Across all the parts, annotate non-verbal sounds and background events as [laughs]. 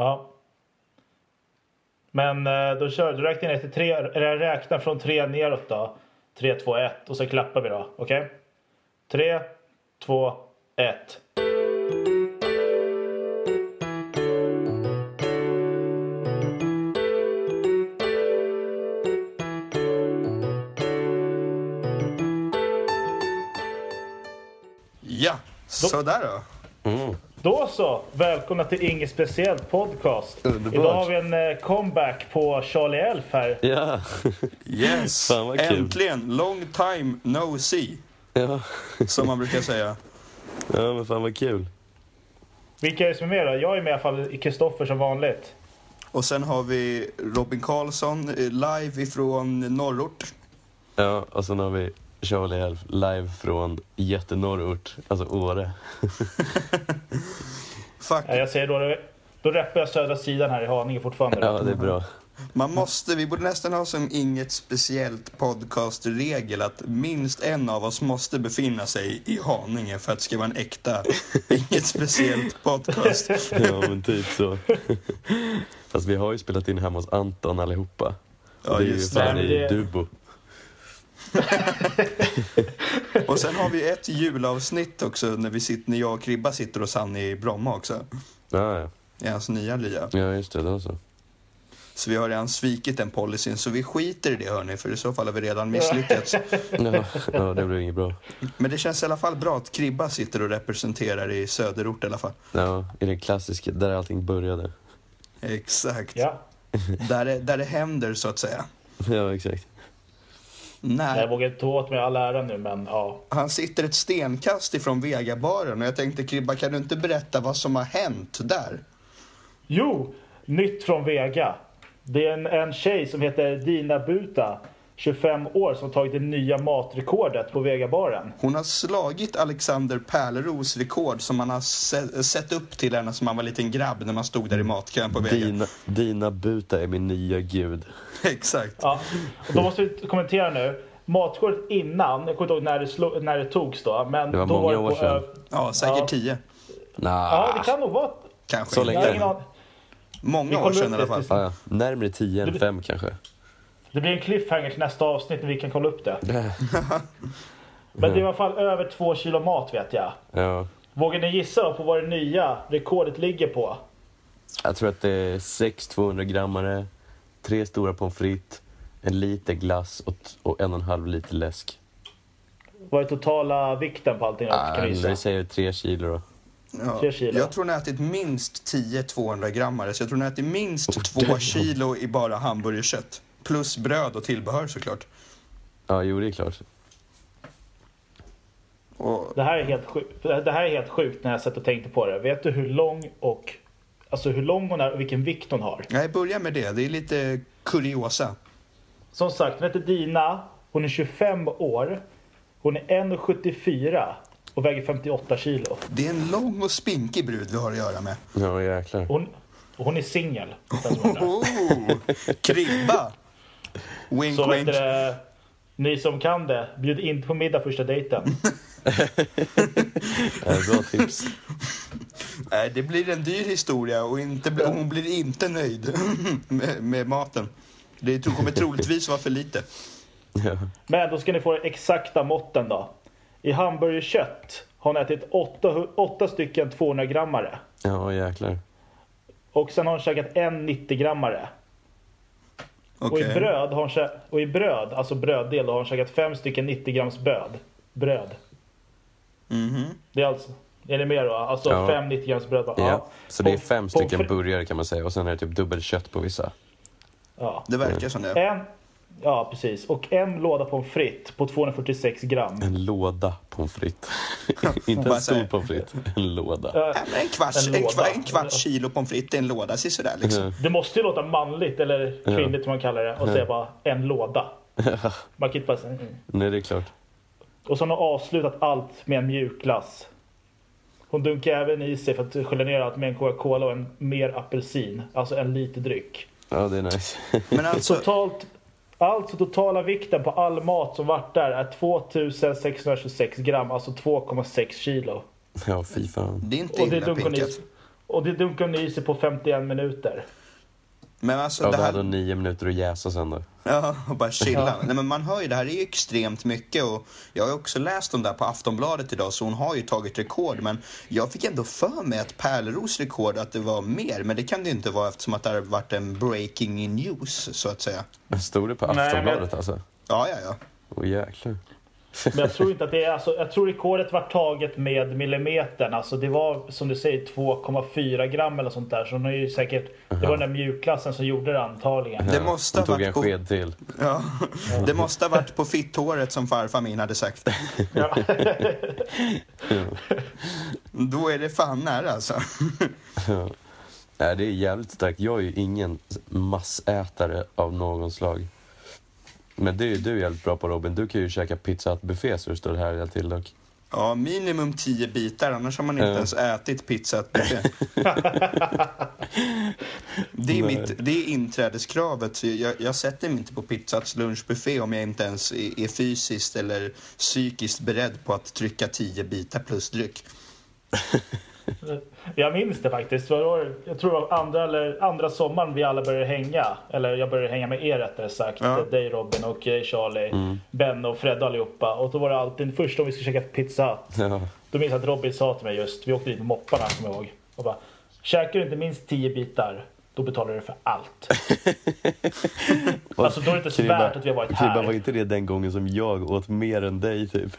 Ja. Men eh, då kör du räknar ner till tre, eller räknar från tre neråt då. Tre, två, ett och så klappar vi då. Okej? Okay? Tre, två, ett. Ja, sådär då. Mm. Då så! Välkomna till Inget Speciellt Podcast. Underbart. Idag har vi en eh, comeback på Charlie Elf här. Ja. [laughs] Yes, Fan, vad kul. äntligen. Long time no see, ja. som man brukar säga. [laughs] Ja, men fan vad kul. Vilka är det som är med då? Jag är med i alla fall Kristoffer som vanligt. Och sen har vi Robin Karlsson eh, live ifrån norrort. Ja, och sen har vi Charlie Elf live från jättenorrort, alltså Åre. [laughs] Fuck. Ja, jag säger då, då rappar jag södra sidan här i Haninge fortfarande. Ja, det är bra. Man måste, vi borde nästan ha som inget speciellt podcastregel att minst en av oss måste befinna sig i Haninge för att det ska vara en äkta, [laughs] inget speciellt podcast. [laughs] Ja, men typ så. Fast vi har ju spelat in hemma hos Anton allihopa. Ja, det är ju just fan det. i Dubo. [laughs] Och sen har vi ett julavsnitt också när, vi sitter, när jag och Kribba sitter hos han i Bromma också. Ja, ja. I hans nya lya. Ja, just det. Det var så. Så vi har redan svikit den policyn, så vi skiter i det hörni, för i så fall har vi redan misslyckats. [laughs] Ja, ja, det blev inget bra. Men det känns i alla fall bra att Kribba sitter och representerar i söderort i alla fall. Ja, i den klassiska, där allting började. Exakt. Ja. Där, det, där det händer så att säga. [laughs] Ja, exakt. Jag Nej, vågar inte ta åt mig all ära nu men ja. han sitter ett stenkast ifrån Vegabaren och jag tänkte Kribba, kan du inte berätta vad som har hänt där? Jo! Nytt från Vega. Det är en, en tjej som heter Dina Buta. 25 år som har tagit det nya matrekordet på Vegabaren. Hon har slagit Alexander Pärleros rekord som man har se, sett upp till henne som man var liten grabb när man stod där i matkön på Vega. Dina, dina buta är min nya gud. [laughs] Exakt. Ja. Och då måste vi kommentera nu. Matrekordet innan, jag kommer inte ihåg när det, slog, när det togs då. Men Det var då många år på sedan. ö- Ja, säkert Ja. tio. Nah. Ja, det kan nog vara. Kanske. Så länge. Ingen Många år sedan i alla fall. Ja, ja. Närmare 10 än 5 kanske. Det blir en cliffhanger till nästa avsnitt när vi kan kolla upp det. Men det är i alla fall över två kilo mat vet jag. Ja. Vågar ni gissa då på vad det nya rekordet ligger på? Jag tror att det är 6 200 grammare, tre stora pommes frites, en liter glass och, och en och en halv liter läsk. Vad är totala vikten på allting? Ah, ni vi säger 3 kilo då. Ja. Tre kilo. Jag tror hon har ätit minst 10 200 grammare, så jag tror hon har ätit minst Oh, två damn. kilo i bara hamburgerkött. Plus bröd och tillbehör såklart. Ja, jo det är klart. Och, Det här är helt sjukt. Det här är helt sjukt när jag satt och tänkte på det. Vet du hur lång och Alltså hur lång hon är och vilken vikt hon har. nej, börja med det. Det är lite kuriosa. Som sagt, hon heter Dina. Hon är 25 år. Hon är 1,74 och väger 58 kilo. Det är en lång och spinkig brud vi har att göra med. Ja, jäklar. Hon, och hon är singel. Oh, kribba! Wink, Så wink. ni som kan det, bjud inte på middag första dejten. [laughs] [laughs] Bra tips. Nej, det blir en dyr historia och inte, hon blir inte nöjd [laughs] med, med maten. Det kommer troligtvis vara för lite. Ja. Men då ska ni få de exakta måtten då. I hamburgerkött har hon ätit 8, 8 stycken 200 grammare. ja, jäklar. Och sen har hon käkat en 90 grammare. Och i Okej. bröd har hon och i bröd, alltså bröddel, då har hon käkat fem stycken 90 grams bröd. Bröd. Mhm. Det är alltså, är ni med då? Alltså Ja. fem 90 grams bröd. Ja. Så det är fem stycken pommes frites- burgare kan man säga och sen är det typ dubbelt kött på vissa. Ja. Det verkar som det. En, ja, precis. Och en låda pommes frites på 246 gram. En låda pommes frites. [laughs] Inte en stor pommes frites, en låda. Ja, En kvarts, En en, låda. kva, en kvarts kilo pommes frites i en låda, så sådär liksom. Ja. Det måste ju låta manligt eller kvinnligt som man kallar det och säga bara en låda. Man kan inte bara säga mm. Nej, det är klart. Och så har hon avslutat allt med en mjukglass. Hon dunkar även i sig för att skölja ner allt med en Coca-Cola och en mer apelsin. Alltså en liter dryck. Ja, det är nice. [laughs] Men alltså, Totalt, alltså totala vikten på all mat som varit där är 2626 gram, alltså 2,6 kilo. Ja, fy fan. det är inte Och det illa dunkar pinkat. Och det dunkade hon i sig på 51 minuter. Men alltså Ja, det då hade här... nio minuter att jäsa sen då. Ja, och bara chilla. Ja. Nej, men man hör ju, det här är ju extremt mycket och jag har också läst om det här på Aftonbladet idag så hon har ju tagit rekord men jag fick ändå för mig att Pärleros rekord att det var mer men det kan det ju inte vara eftersom att det har varit en breaking news så att säga. Stod det på Nej, men- Aftonbladet alltså? Ja, ja, ja. Åh jäklar. Men jag tror inte att det är, alltså, jag tror rekordet var taget med millimetern. Alltså det var som du säger 2,4 gram eller sånt där. Så hon är ju säkert, det var den där mjukklassen som gjorde det antagligen. Det måste ha tog en varit på, sked till. [laughs] ja, det måste ha varit på fitthåret som farfar min hade sagt. Ja. [laughs] Då är det fan nära alltså. [laughs] Nej, det är jävligt starkt. Jag är ju ingen massätare av någon slag. Men det är ju du jävligt bra på Robin. Du kan ju käka pizza Hut buffé så det står här hela till dock. Ja, minimum 10 bitar, annars har man inte Ja. ens ätit pizza. [laughs] det, är mitt, det är inträdeskravet. Jag, jag sätter mig inte på pizzats lunchbuffé om jag inte ens är, är fysiskt eller psykiskt beredd på att trycka 10 bitar plus dryck. [laughs] Jag minns det faktiskt. Var, jag tror det var andra, eller, andra sommaren vi alla började hänga. Eller jag började hänga med er rättare sagt. Ja. Dig Robin och eh, Charlie, Ben och Fred allihopa. Och då var det alltid först om vi skulle käka pizza. Ja. Då minns jag att Robin sa till mig just, vi åkte dit med mopparna kommer jag ihåg. Och bara, käkar du inte minst 10 bitar, då betalar du för allt. [laughs] Alltså då är det inte så värt att vi har varit Kribba, här. var inte det den gången som jag åt mer än dig typ?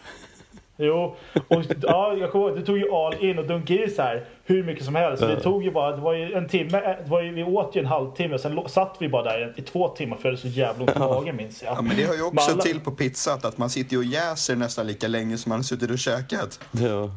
Jo, och ja, jag kommer ihåg, du tog ju all in och dunkade i så här hur mycket som helst. Så det tog ju bara, det var ju en timme, det var ju, vi åt ju en halvtimme och sen satt vi bara där i två timmar för det så jävla ont i magen minns jag. Ja, men det hör ju också alla- till på pizzat att man sitter ju och jäser nästan lika länge som man har suttit och käkat. Ja.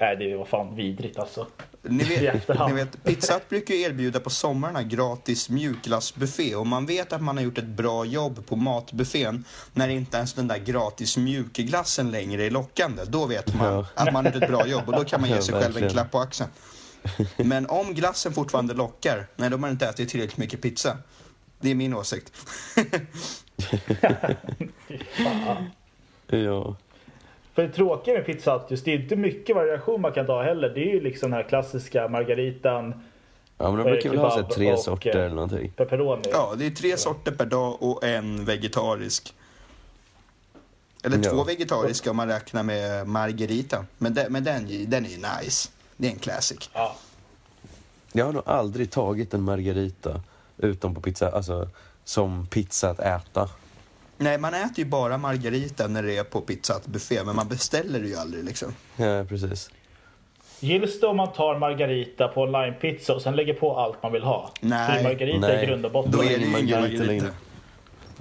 Nej, det var fan vidrigt alltså. Ni vet, ni vet, Pizza Hut brukar ju erbjuda på sommarna gratis mjukglassbuffé och man vet att man har gjort ett bra jobb på matbuffén när inte ens den där gratis mjukglassen längre är lockande. Då vet man Ja. att man har gjort ett bra jobb och då kan man ge Ja, sig själv en klapp på axeln. Men om glassen fortfarande lockar, nej då har man inte ätit tillräckligt mycket pizza. Det är min åsikt. [laughs] Ja. För det tråkiga med Pizza Hut just, det är inte mycket variation man kan ta heller. Det är ju liksom den här klassiska margaritan, Ja, men de brukar väl ha så här Kebab tre sorter eh, eller någonting. pepperoni. Ja, det är tre sorter per dag och en vegetarisk. Eller Ja. två vegetariska om man räknar med margarita. Men, den, men den, den är ju nice. Det är en classic. Ja. Jag har nog aldrig tagit en margarita utom på pizza, alltså som pizza att äta. Nej, man äter ju bara margarita när det är på Pizza Hut buffé, men man beställer det ju aldrig liksom. Ja, precis. Gills det om man tar margarita på en linepizza och sen lägger på allt man vill ha? Nej. För margarita Nej. är grund och botten. Då är det ju ingen margarita margarita. längre.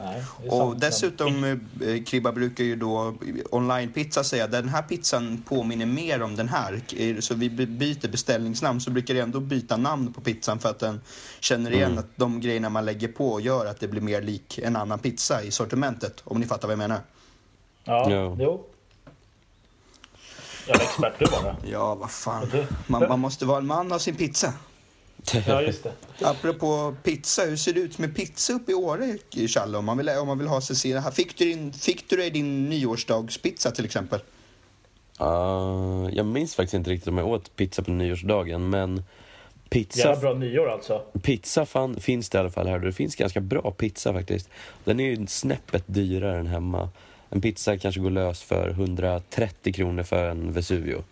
Nej, Och dessutom, eh, Kribba brukar ju då online-pizza säga den här pizzan påminner mer om den här. Eh, Så vi by- byter beställningsnamn så brukar det ändå byta namn på pizzan för att den känner igen att de grejerna man lägger på gör att det blir mer lik en annan pizza i sortimentet. Om ni fattar vad jag menar. Ja, Ja. jo. Jag är expert du bara. Ja, vad fan. Man, man måste vara en man av sin pizza. [laughs] Ja, just det. Apropå pizza, hur ser det ut med pizza uppe i Åre, Challe? Om man vill, om man vill ha Cecilia. Fick du, din, fick du dig din nyårsdagspizza till exempel? Ah, jag minns faktiskt inte riktigt om jag åt pizza på nyårsdagen, men pizza, Jävla bra nyår alltså. pizza fan, finns det i alla fall här. Det finns ganska bra pizza faktiskt. Den är ju snäppet dyrare än hemma. En pizza kanske går lös för 130 kronor för en Vesuvio.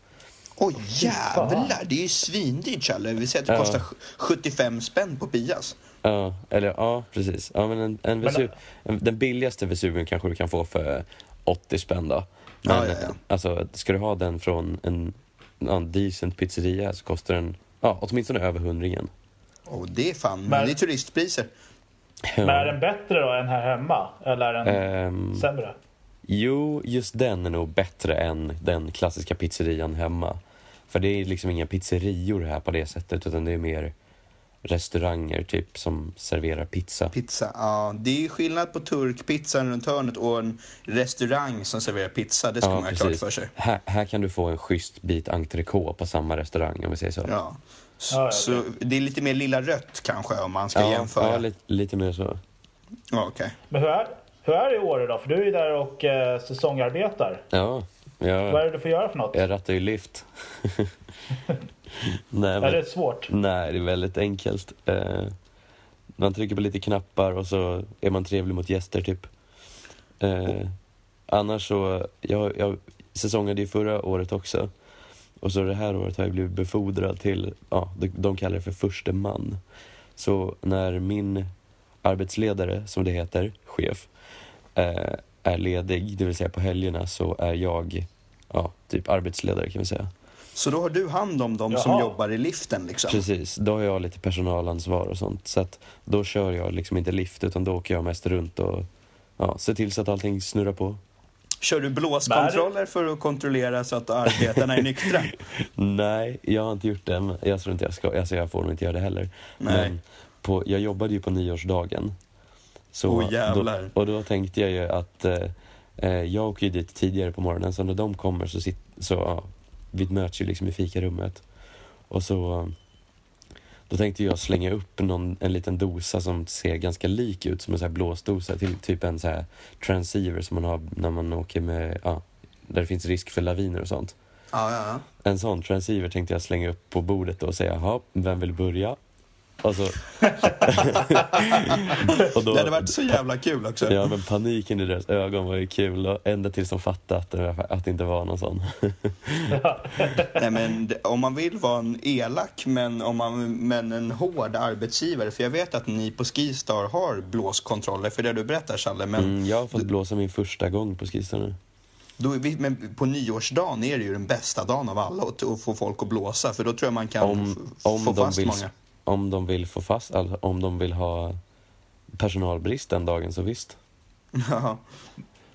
Oj jävlar, det är ju svindyrt Challe. Vi säger att det Ja. kostar 75 spänn på Pias. Ja, eller ja, precis. Ja, men en, en Vesu, en, den billigaste Vesuvion kanske du kan få för 80 spänn då. Men Ja, ja, ja. alltså, ska du ha den från en, en decent pizzeria så kostar den ja, åtminstone över hundringen. Och det är fan, Men- det är turistpriser. Men är den bättre då än här hemma? Eller är den Ehm, sämre? Jo, just den är nog bättre än den klassiska pizzerian hemma. För det är liksom inga pizzerior här på det sättet, utan det är mer restauranger typ som serverar pizza. Pizza, ja. Det är ju skillnad på turkpizzan runt hörnet och en restaurang som serverar pizza. Det ska man ha klart för sig. Här, här kan du få en schysst bit entrecote på samma restaurang om vi säger så. Ja. Så, Ja, ja, så det är lite mer lilla rött kanske om man ska ja, jämföra. ja lite, lite mer så. Ja, okej. Men hur är, hur är det i Åre då? För du är ju där och eh, säsongarbetar. Ja, Vad är det du får göra för något? jag rattar ju lift. [laughs] Nej, Är men, det svårt? nej, det är väldigt enkelt. Eh, man trycker på lite knappar och så är man trevlig mot gäster typ. Eh, annars så, jag, jag säsongade ju förra året också. Och så det här året har jag blivit befordrad till, ja, de, de kallar det för förste man. Så när min arbetsledare, som det heter, chef, eh, är ledig, det vill säga på helgerna, så är jag ja, typ arbetsledare kan vi säga. Så då har du hand om de som Jaha. jobbar i liften liksom? Precis, då har jag lite personalansvar och sånt. Så att då kör jag liksom inte lift utan då åker jag mest runt och ja, ser till så att allting snurrar på. Kör du blåskontroller för att kontrollera så att arbetarna är nyktra? [laughs] Nej, jag har inte gjort det. Jag tror inte jag ska, alltså jag får nog inte göra det heller. Nej. Men på, jag jobbade ju på nyårsdagen. Så jävlar. Då, och då tänkte jag ju att eh, eh, jag åker ju dit tidigare på morgonen så när de kommer så, sit, så ja, vi möts ju liksom i fikarummet. Och så då tänkte jag slänga upp någon, en liten dosa som ser ganska lik ut som en så här blåsdosa till typ en så här transceiver som man har när man åker med, ja, där det finns risk för laviner och sånt. Ja, ja, ja. En sån transceiver tänkte jag slänga upp på bordet och säga, jaha, vem vill börja? Och så... [laughs] och då, Det hade varit så jävla kul också. Ja, men paniken i deras ögon var ju kul och ända tills de fattade att det, att det inte var någon sån. [laughs] Nej, men om man vill vara en elak men, om man, men en hård arbetsgivare, för jag vet att ni på Skistar har blåskontroller, för det du berättar Challe, men, Mm, jag har fått blåsa min första gång på skistar nu. vi- men på nyårsdagen är det ju den bästa dagen av alla att, att få folk att blåsa, för då tror jag man kan Om, om, få fast vill, många. Om de vill få fast, alltså, om de vill ha personalbrist den dagen så visst. Ja.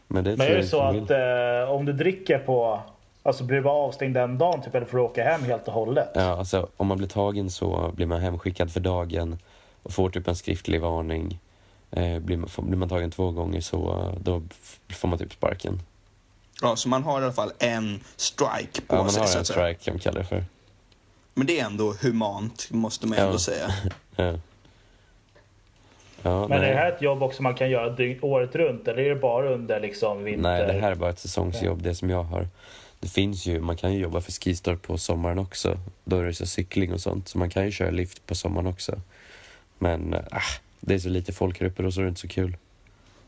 Men det Men är det så att eh, om du dricker på... Alltså blir du bara avstängd den dagen typ, eller får du åka hem helt och hållet? Ja, alltså, om man blir tagen så blir man hemskickad för dagen och får typ en skriftlig varning. Eh, blir, man, blir man tagen två gånger så då får man typ sparken. ja, så man har i alla fall en strike på Ja, man sig, har så en att säga. strike kan man kalla det för. Men det är ändå humant, måste man ändå Ja. säga. [laughs] Ja. Ja, Men nej. är det här ett jobb också man kan göra dygn, året runt eller är det bara under liksom vinter? Nej, det här är bara ett säsongsjobb, det som jag har. Det finns ju, man kan ju jobba för Skistar på sommaren också. Då är det så cykling och sånt, så man kan ju köra lift på sommaren också. Men äh, det är så lite folkgrupper och så är det inte så kul.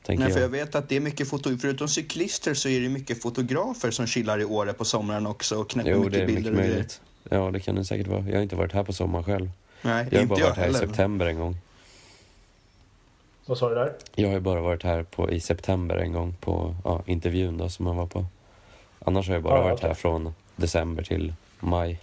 Nej, för jag jag. vet att det är mycket foto... Förutom cyklister så är det mycket fotografer som chillar i Åre på sommaren också och knäpper Jo, mycket det är bilder mycket och grejer. Ja, det kan det säkert vara. Jag har inte varit här på sommaren själv. Nej, Jag har inte bara jag varit här i heller. september en gång. Vad sa du där? Jag har ju bara varit här på, i september en gång på ja, intervjun då, som man var på. Annars har jag bara Ja, varit okej. här från december till maj.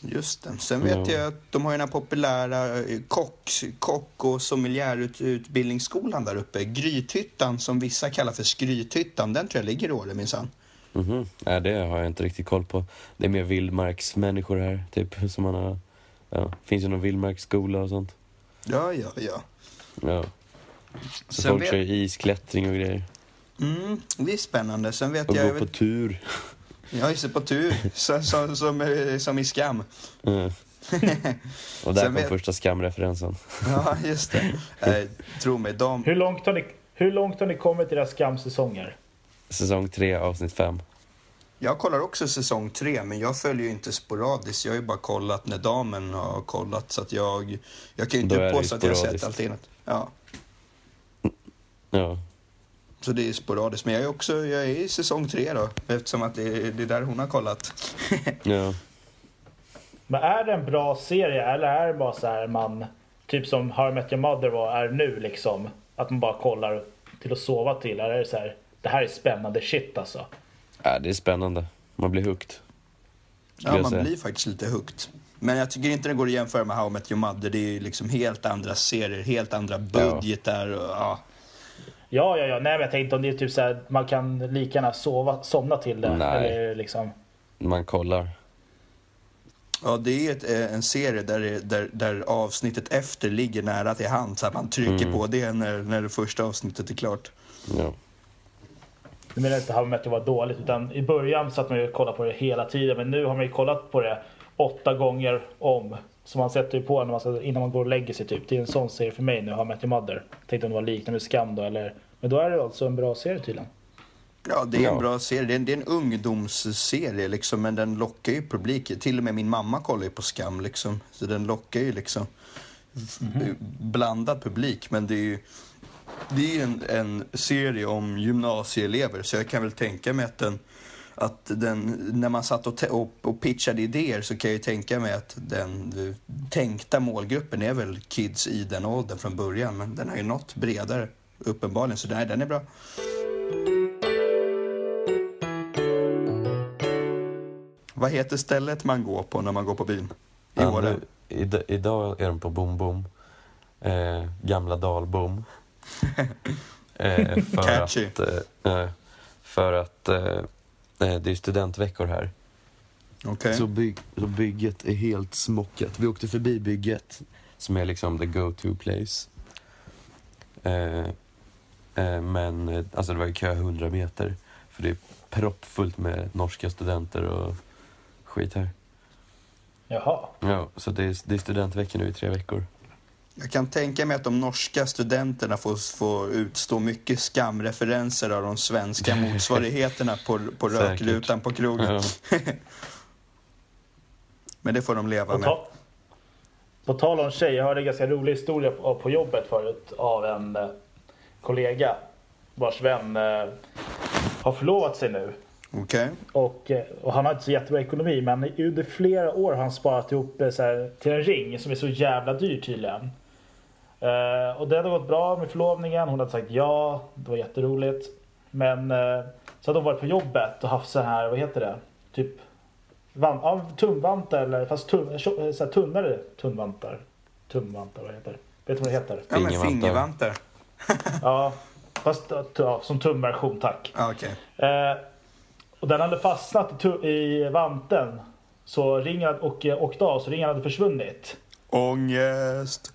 Just det. Sen vet Ja. jag att de har ju den här populära eh, kock, kock och sommelierutbildningsskolan där uppe. Grythyttan, som vissa kallar för Skrythyttan. Den tror jag ligger i Åre minsann. Mhm. Nej, det har jag inte riktigt koll på. Det är mer vildmarksmänniskor här, typ. Som man har, ja, finns ju någon vildmarksskola och sånt. Ja, ja, ja. Ja. Så Sen folk vet- kör isklättring och grejer. Mm, det är spännande. Sen vet Och jag... går på tur. Jag är på tur, så, så, som, eh, som i Skam. Mm. [laughs] och där Sen kom vet- första skamreferensen. Ja, just det. [laughs] Eh, tro mig, de... Hur långt har ni, hur långt har ni kommit i era skamsäsonger? Säsong tre, avsnitt fem. Jag kollar också säsong tre, men jag följer ju inte sporadiskt. Jag har ju bara kollat när damen har kollat, så att jag... Jag kan ju inte påstå att jag har sett allt innan. Ja, Ja. så det är sporadiskt. Men jag är också jag är i säsong tre då, eftersom att det är, det är där hon har kollat. [laughs] ja. Men är det en bra serie eller är det bara så här man, typ som How I Met Your Mother var, är nu liksom? Att man bara kollar till att sova till? Eller är det så här, det här är spännande shit alltså? ja, det är spännande. Man blir hooked. Ja, man säga. blir faktiskt lite hooked. Men jag tycker inte det går att jämföra med How I Met Your Mother. Det är ju liksom helt andra serier, helt andra budgetar och ja. Ja, ja, ja. Nej, men jag tänkte om det är typ så här, man kan lika gärna sova, somna till det. Nej. Eller liksom... Man kollar. Ja, det är ett, eh, en serie där, där, där avsnittet efter ligger nära till hand så att man trycker Mm. på det när, när det första avsnittet är klart. Ja. Nu menar jag inte How I Met Your var dåligt, utan i början satt man ju och kollade på det hela tiden. Men nu har man ju kollat på det åtta gånger om. Så man sätter ju på när man ska, innan man går och lägger sig typ. Det är en sån serie för mig nu, How I Met Your Mother. Tänkte om det var liknande Skam då, eller... Men då är det alltså en bra serie tydligen. Ja, det är en bra serie. Det är en, det är en ungdomsserie liksom, men den lockar ju publik. Till och med min mamma kollar ju på Skam liksom. Så den lockar ju liksom Mhm. blandad publik. Men det är ju det är en, en serie om gymnasieelever så jag kan väl tänka mig att den att den, när man satt och, och, och pitchade idéer så kan jag ju tänka mig att den tänkta målgruppen är väl kids i den åldern från början. Men den har ju nått bredare uppenbarligen, så nej, den är bra. Vad heter stället man går på när man går på byn? I Ja, Åre? idag är de på Bom Bom. Eh, gamla Dalbom. [laughs] Eh, för Catchy. att, eh, eh, för att eh, eh, det är studentveckor här. Okej. Så, bygg, så bygget är helt smockat. Vi åkte förbi bygget som är liksom the go-to place. Eh, eh, men alltså det var ju kö 100 meter. För det är proppfullt med norska studenter och skit här. Jaha. Ja, så det är, det är studentveckor nu i tre veckor. Jag kan tänka mig att de norska studenterna får, får utstå mycket skamreferenser av de svenska [laughs] motsvarigheterna på, på rökrutan på krogen. Ja. [laughs] Men det får de leva På, med. ta- på tal om tjej, jag hörde en ganska rolig historia på, på jobbet förut av en eh, kollega vars vän eh, har förlovat sig nu. Okej. Och, eh, och han har inte så jättebra ekonomi men under flera år har han sparat ihop eh, så här, till en ring som är så jävla dyr tydligen. Eh, och det hade gått bra med förlovningen. Hon hade sagt ja. Det var jätteroligt. Men eh, så hade hon varit på jobbet och haft så här, vad heter det? Typ van, ja, tumvantar eller fast tum, så här, tunnare tunnvantar. Tumvantar, vad heter det? Vet du vad det heter? Ja, men Fingervantar. [laughs] Ja, fast ja, som tumversion tack. Ja, okej. Eh, och den hade fastnat i, tu- i vanten. Så ringen och eh, åkt av så ringen hade försvunnit. Ångest.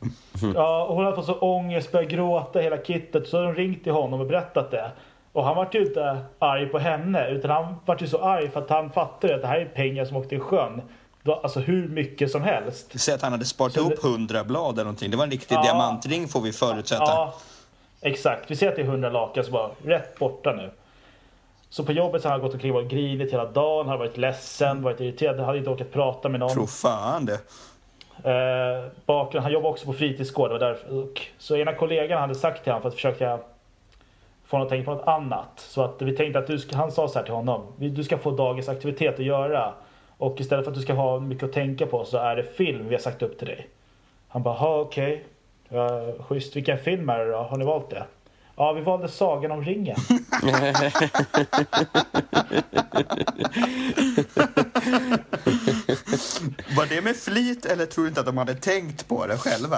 Ja, hon hade fått så ångest, börjat gråta hela kittet. Så hade de ringt till honom och berättat det. Och han var ju inte arg på henne utan han var ju så arg för att han fattade att det här är pengar som åkte i sjön. Var Alltså hur mycket som helst. Säg att han hade sparat Så ihop det- 100 blad eller någonting. Det var en riktig Ja. diamantring får vi förutsätta. Ja, exakt. Vi ser att det är 100 lakan så bara rätt borta nu. Så på jobbet så har han gått omkring och grinigt hela dagen, har varit ledsen, varit irriterad, hade inte orkat prata med någon. Tro fan det. Eh, bakgrund, han jobbar också på fritidsgård. Var därför, och, så ena kollegan hade sagt till honom för att försöka få honom att tänka på något annat. Så att vi tänkte att du ska, han sa så här till honom. "Vi- Du ska få dagens aktivitet att göra. Och istället för att du ska ha mycket att tänka på så är det film vi har sagt upp till dig. Han bara, "Ha, okej. Ja, schysst. Vilken film är det då? Har ni valt det? Ja, vi valde Sagan om ringen. [laughs] Var det med flit eller tror du inte att de hade tänkt på det själva?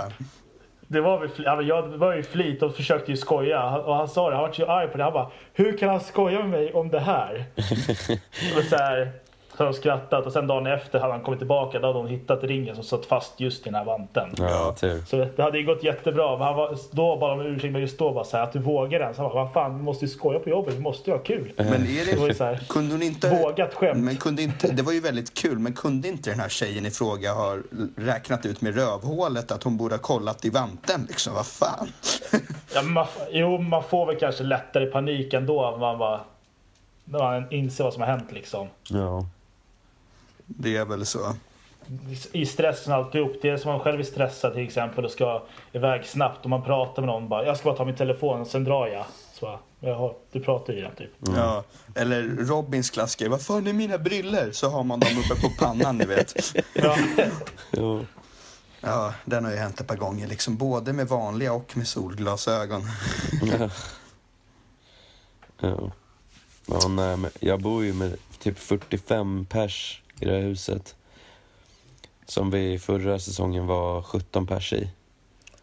Det var, väl, fl- ja, men jag var ju flit och försökte ju skoja. Och han sa det, han var så arg på det. Han bara, hur kan han skoja med mig om det här? [laughs] och så här, så har de skrattat och sen dagen efter hade han kommit tillbaka. Då hade de hittat ringen som satt fast just i den här vanten. Ja, tur. Så det hade ju gått jättebra. Men han var, då de om ursäkt, men just då var så här, att du vågar den. Så han bara, vad fan, vi måste ju skoja på jobbet. Vi måste ju ha kul. Men är Det [laughs] så här, Kunde hon inte... vågat skämt. Men kunde inte, det var ju väldigt kul, men kunde inte den här tjejen i fråga ha räknat ut med rövhålet att hon borde ha kollat i vanten? Liksom, vad fan? [laughs] Ja, men man, jo, man får väl kanske lättare panik ändå. När man, bara, när man inser vad som har hänt liksom. Ja. Det är väl så. i stressen alltihop. Det är som man själv är stressad till exempel och ska iväg snabbt och man pratar med någon bara jag ska bara ta min telefon och sen drar jag. Så bara, Jaha, du pratar i den typ. Ja. Eller Robins klassiker, vad fan är mina briller? Så har man dem uppe på pannan, ni vet. [laughs] Ja, Jo. Ja, den har ju hänt ett par gånger, liksom, både med vanliga och med solglasögon. Ja. [laughs] Ja. Ja, nej, men jag bor ju med typ 45 pers i det här huset. Som vi förra säsongen var 17 pers i.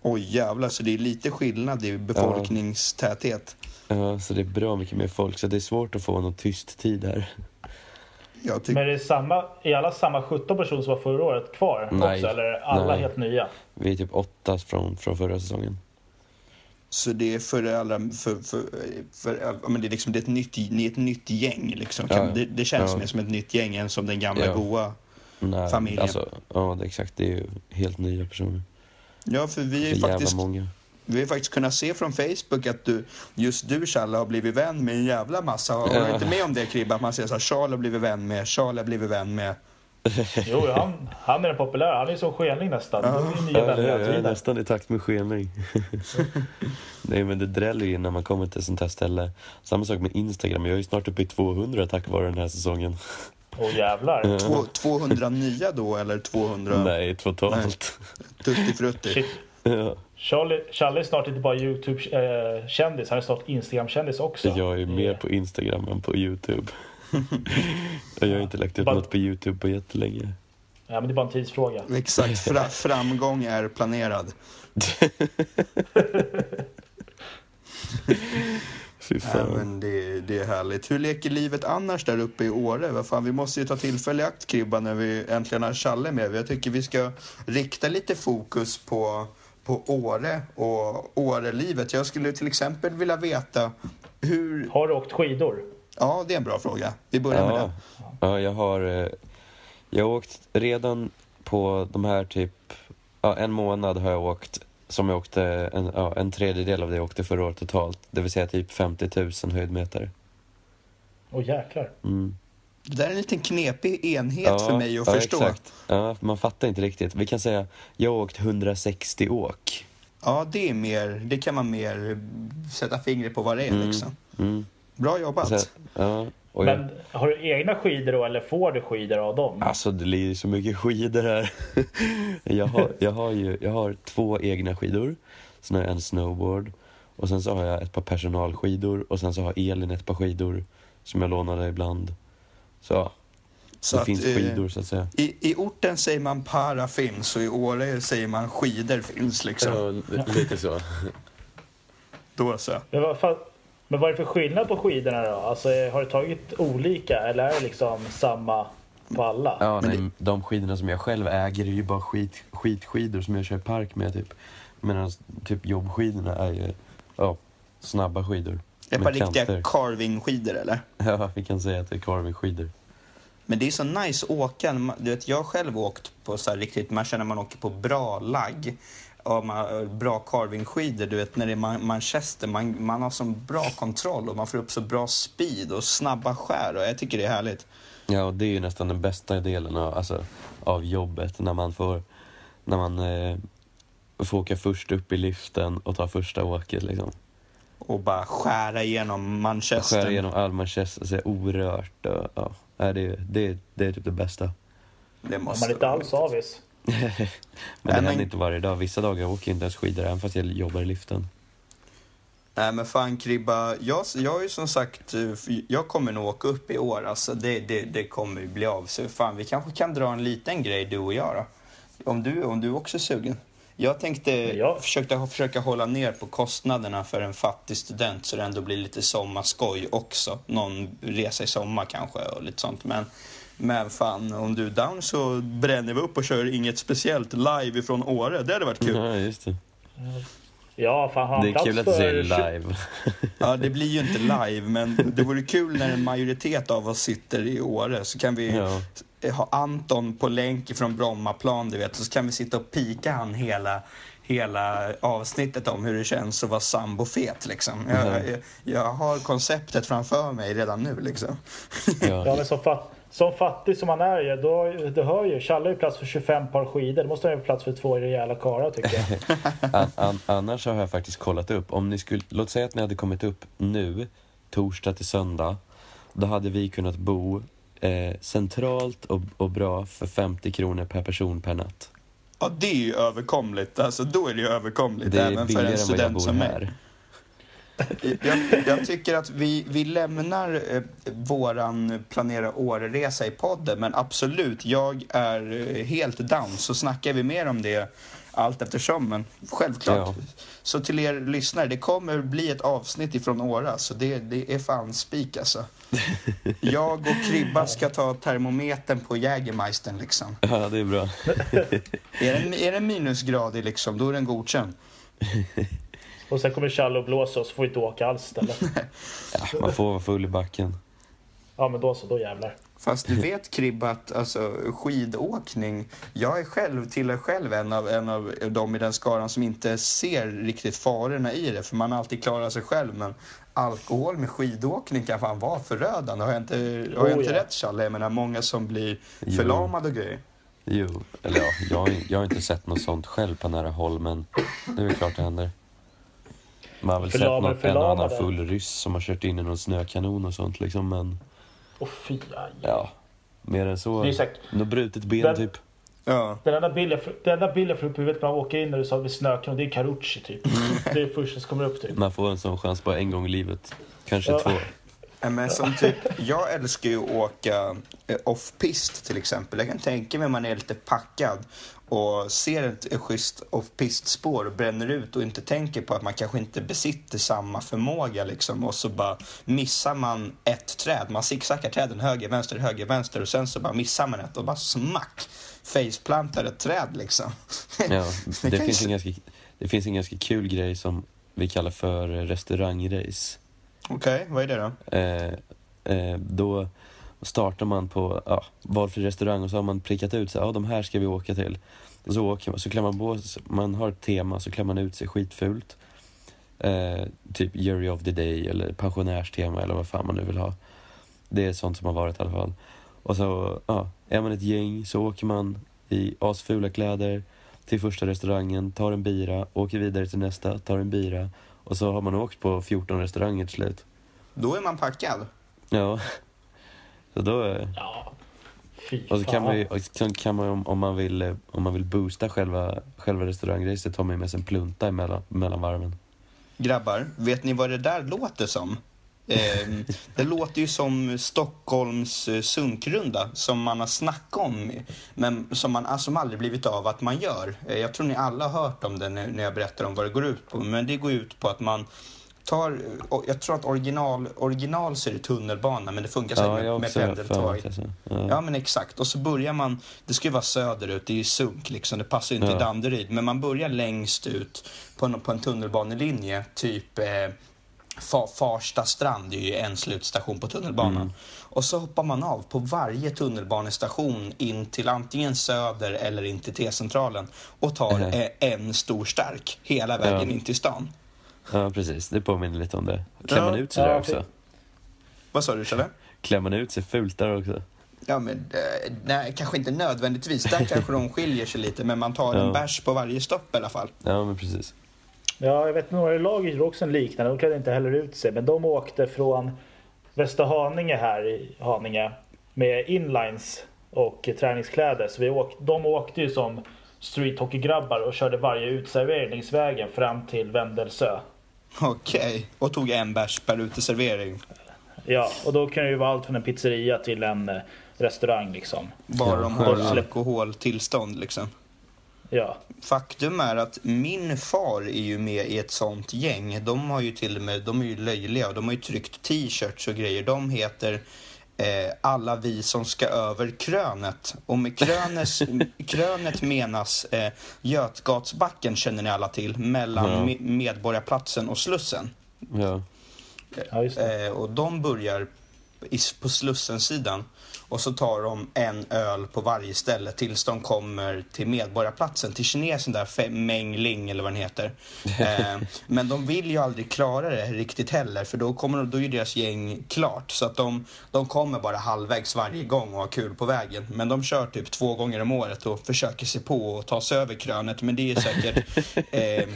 Oj jävlar, så det är lite skillnad i befolkningstäthet. Ja, så det är bra mycket mer folk, så det är svårt att få någon tyst tid här. Jag tyck- men är, det samma, är alla samma 17 personer som var förra året kvar Nej. också? Eller är alla Nej. helt nya? Vi är typ åtta från, från förra säsongen. Så det är för alla, för, för, för, men det är liksom det är ett nytt, ni är ett nytt gäng liksom. Ja. det, det känns Ja. mer som ett nytt gäng än som den gamla Ja. goa. Nej, Familjen. Alltså, ja, det, exakt. Det är ju helt nya personer. Ja, för vi är För faktiskt, många. Vi har faktiskt kunnat se från Facebook att du, just du Challe har blivit vän med en jävla massa. Har du inte med om det Kribbe? Att man säger så här, Charlie har blivit vän med, Charlie har blivit vän med. Jo, han, han är den populära. Han är som skenling nästan. Ja. Det är jag är nästan i takt med skening. [laughs] Nej men det dräller ju när man kommer till ett sånt här ställe. Samma sak med Instagram, jag är ju snart uppe i 200 tack vare den här säsongen. Åh jävlar. Två, 200 nya då eller 200 Nej, totalt. tuttifrutti? Shit. Ja. Charlie, Charlie är snart inte bara YouTube-kändis, han är snart Instagram-kändis också. Jag är mer på Instagram än på Youtube. [laughs] jag har inte lagt upp Bara- något på Youtube på jättelänge. Ja, men det är bara en tidsfråga. Exakt, fra, [laughs] framgång är planerad. [laughs] Fy Ja, fan. men det, det är härligt. Hur leker livet annars där uppe i Åre? Vad fan, vi måste ju ta tillfälle i akt, Kribba, när vi äntligen har Challe med. Jag tycker vi ska rikta lite fokus på, på Åre och Årelivet. Jag skulle till exempel vilja veta hur... Har du åkt skidor? Ja, det är en bra fråga. Vi börjar med Ja, den. ja, jag har... eh, Jag har åkt redan på de här typ... Ja, en månad har jag åkt som jag åkte, en, ja, en tredjedel av det jag åkte förra året totalt. Det vill säga typ 50 000 höjdmeter. Åh jäklar. Mm. Det där är en liten knepig enhet för mig att ja, förstå. Exakt. Ja, man fattar inte riktigt. Vi kan säga, jag har åkt 160 åk. Ja, det är mer, det kan man mer sätta fingret på vad det är Mm. liksom. Mm. Bra jobbat. Så, ja, och jag, Men har du egna skidor då eller får du skidor av dem? Alltså det blir så mycket skidor här. [laughs] jag, har, jag, har ju, jag har två egna skidor, sen har jag en snowboard och sen så har jag ett par personalskidor och sen så har Elin ett par skidor som jag lånade ibland. Så ja, Så det att, finns eh, skidor så att säga. I, I orten säger man para finns och i Åre säger man skidor finns liksom. lite så. Då så. Men vad, fan, men vad är det för skillnad på skidorna då? Alltså, har du tagit olika eller är det liksom samma på alla? Ja, Men nej, de skidorna som jag själv äger är ju bara skit, skitskidor som jag kör park med typ. Medan typ jobbskidorna är ju ja, snabba skidor. Ett med par riktiga carvingskidor eller? [laughs] Ja, vi kan säga att det är carvingskidor. Men det är så nice att åka. Du vet, jag har själv åkt på så här riktigt, man känner man åker på bra lagg. Och man, bra carvingskidor, du vet när det är Man- Manchester, man, man har sån bra kontroll och man får upp så bra speed och snabba skär och jag tycker det är härligt. Ja, och det är ju nästan den bästa delen av, alltså, av jobbet när man får, när man eh, får åka först upp i liften och ta första åket liksom. Och bara skära igenom Manchester. Skär igenom all Manchester, så är orört och ja, det, det, det är typ det bästa. Det måste man inte vara alls avis. Men det Nej, men- händer inte varje dag. Vissa dagar åker jag inte ens skidor även fast jag jobbar i liften. Nej men fan Kribba, jag, jag har ju som sagt, eh, jag kommer nog åka upp i år alltså. Det, det, det kommer ju bli av. Så fan vi kanske kan dra en liten grej du och jag då. Om du, om du också är sugen. Jag tänkte Ja. försöka, försöka hålla ner på kostnaderna för en fattig student så det ändå blir lite sommarskoj också. Någon resa i sommar kanske och lite sånt. Men, men fan, om du är down så bränner vi upp och kör inget speciellt live ifrån Åre. Det hade varit kul. Ja, just det. Ja, fan har Det är kul att du säger live. [laughs] Ja, det blir ju inte live, men det vore kul när en majoritet av oss sitter i Åre. Så kan vi Ja. ha Anton på länk från Brommaplan, du vet. Så kan vi sitta och pika han hela, hela avsnittet om hur det känns att vara sambofet, liksom. Jag, Mhm. jag, jag har konceptet framför mig redan nu, liksom. Ja, Ja. men som, fat, som fattig som han är ju, då, du hör ju, Challe har ju plats för 25 par skidor. Då måste han ha plats för två rejäla karlar tycker jag. [laughs] An, an, annars har jag faktiskt kollat upp. Om ni skulle, låt säga att ni hade kommit upp nu, torsdag till söndag. Då hade vi kunnat bo eh, centralt och, och bra för 50 kronor per person per natt. Ja, det är ju överkomligt. Alltså, då är det ju överkomligt, Det är även för billigare en än vad jag student bor som mig. här. Jag, jag tycker att vi, vi lämnar eh, våran planera Åreresa i podden, men absolut, jag är eh, helt down. Så snackar vi mer om det allt eftersom, men självklart. Ja. Så till er lyssnare, det kommer bli ett avsnitt ifrån Åra, så det, det är fan spik alltså. [laughs] Jag och Kribba ska ta termometern på Jägermeistern liksom. Ja, det är bra. [laughs] Är den, är den minusgradig liksom, då är den godkänd. [laughs] Och sen kommer Challe och blåsa och så får vi inte åka alls istället. [laughs] Ja, man får vara full i backen. Ja men då så, då jävlar. Fast du [laughs] vet Kribba att alltså, skidåkning, jag är själv, tillhör själv en av, en av dem i den skaran som inte ser riktigt farorna i det, för man har alltid klarat sig själv. Men alkohol med skidåkning kan fan vara förödande. Har jag inte, har jag Oh, inte ja. rätt Challe? Jag menar många som blir Jo. förlamade och grejer. Jo, eller ja, jag, har- jag har inte sett något sånt själv på nära håll, men det är väl klart det händer. Man har väl sett Förlamade, någon, en och annan full ryss som har kört in i någon snökanon och sånt liksom, men Åh fy, aj. ja, mer än så. Det är säkert- Något brutet ben Den- typ. Ja. Den enda bilden jag- får upp i huvudet när man åker in när du sa vid snökanon, det är Carucci typ. Det är första som kommer upp typ. Man får en sån chans bara en gång i livet. Kanske Ja. två. Men som typ, jag älskar ju att åka eh, off-pist till exempel. Jag kan tänka mig om man är lite packad och ser ett schysst off-pist-spår och bränner ut och inte tänker på att man kanske inte besitter samma förmåga liksom och så bara missar man ett träd. Man zigzaggar träden höger, vänster, höger, vänster och sen så bara missar man ett och bara smack faceplantar ett träd liksom. Ja, [laughs] Det det, finns en ganska, det finns en ganska kul grej som vi kallar för restaurangrace. Okej, vad är det då? Eh, eh, då startar man på ja, valfri restaurang och så har man prickat ut sig, ja de här ska vi åka till. Och så åker man, så klär man på man har ett tema, så klär man ut sig skitfult. Eh, typ Jury of the Day eller pensionärstema eller vad fan man nu vill ha. Det är sånt som har varit i alla fall. Och så, ja, är man ett gäng så åker man i asfula kläder till första restaurangen, tar en bira, åker vidare till nästa, tar en bira. Och så har man åkt på 14 restauranger till slut. Då är man packad. Ja. Så då... eh, Ja. Fy Och så kan man ju, så kan man om, om man vill, eh, om man vill boosta själva, själva restaurangracet tar man med sig en plunta emellan, mellan varven. Grabbar, vet ni vad det där låter som? Eh, [laughs] det låter ju som Stockholms eh, sunkrunda som man har snackat om men som, man, alltså, som aldrig blivit av att man gör. Eh, jag tror ni alla har hört om det när, när jag berättar om vad det går ut på. Men det går ut på att man tar, jag tror att original, original så är det tunnelbana men det funkar säkert Ja, med, med pendeltåg. Ja. Ja men exakt. Och så börjar man, det ska ju vara söderut, det är ju sunk liksom, det passar ju inte Ja. i Danderyd. Men man börjar längst ut på en, på en tunnelbanelinje, typ eh, Fa, Farsta strand är ju en slutstation på tunnelbanan. Mm. Och så hoppar man av på varje tunnelbanestation in till antingen Söder eller in till T-centralen och tar eh, en stor stark hela vägen Ja. in till stan. Ja, precis. Det påminner lite om det. Klär man ut sig Ja, där också? Vad sa du Challe? Klär man ut sig fult där också? Ja, men eh, nej, kanske inte nödvändigtvis. Där kanske de skiljer sig lite, men man tar en bärs på varje stopp i alla fall. Ja, men precis. Ja, jag vet några lag gjorde också en liknande. De klädde inte heller ut sig. Men de åkte från Västerhaninge här i Haninge med inlines och träningskläder. Så vi åk, de åkte ju som streethockeygrabbar och körde varje utserveringsvägen fram till Vendelsö. Okej, och tog en bärs per uteservering. Ja, och då kan det ju vara allt från en pizzeria till en eh, restaurang liksom. Bara de har alkoholtillstånd liksom. Ja, Faktum är att min far är ju med i ett sånt gäng. De har ju till och med, de är ju löjliga de har ju tryckt t-shirts och grejer. De heter eh, Alla vi som ska över krönet. Och med krönes, [laughs] krönet menas eh, Götgatsbacken känner ni alla till. Mellan Ja. Me- Medborgarplatsen och Slussen. Ja. ja just det. Eh, och de börjar på Slussen-sidan och så tar de en öl på varje ställe tills de kommer till Medborgarplatsen, till kinesen där, Fe- Meng Ling eller vad den heter. [laughs] Eh, men de vill ju aldrig klara det riktigt heller för då, kommer, då är ju deras gäng klart. Så att de, de kommer bara halvvägs varje gång och har kul på vägen. Men de kör typ två gånger om året och försöker sig på och ta sig över krönet. Men det är säkert eh,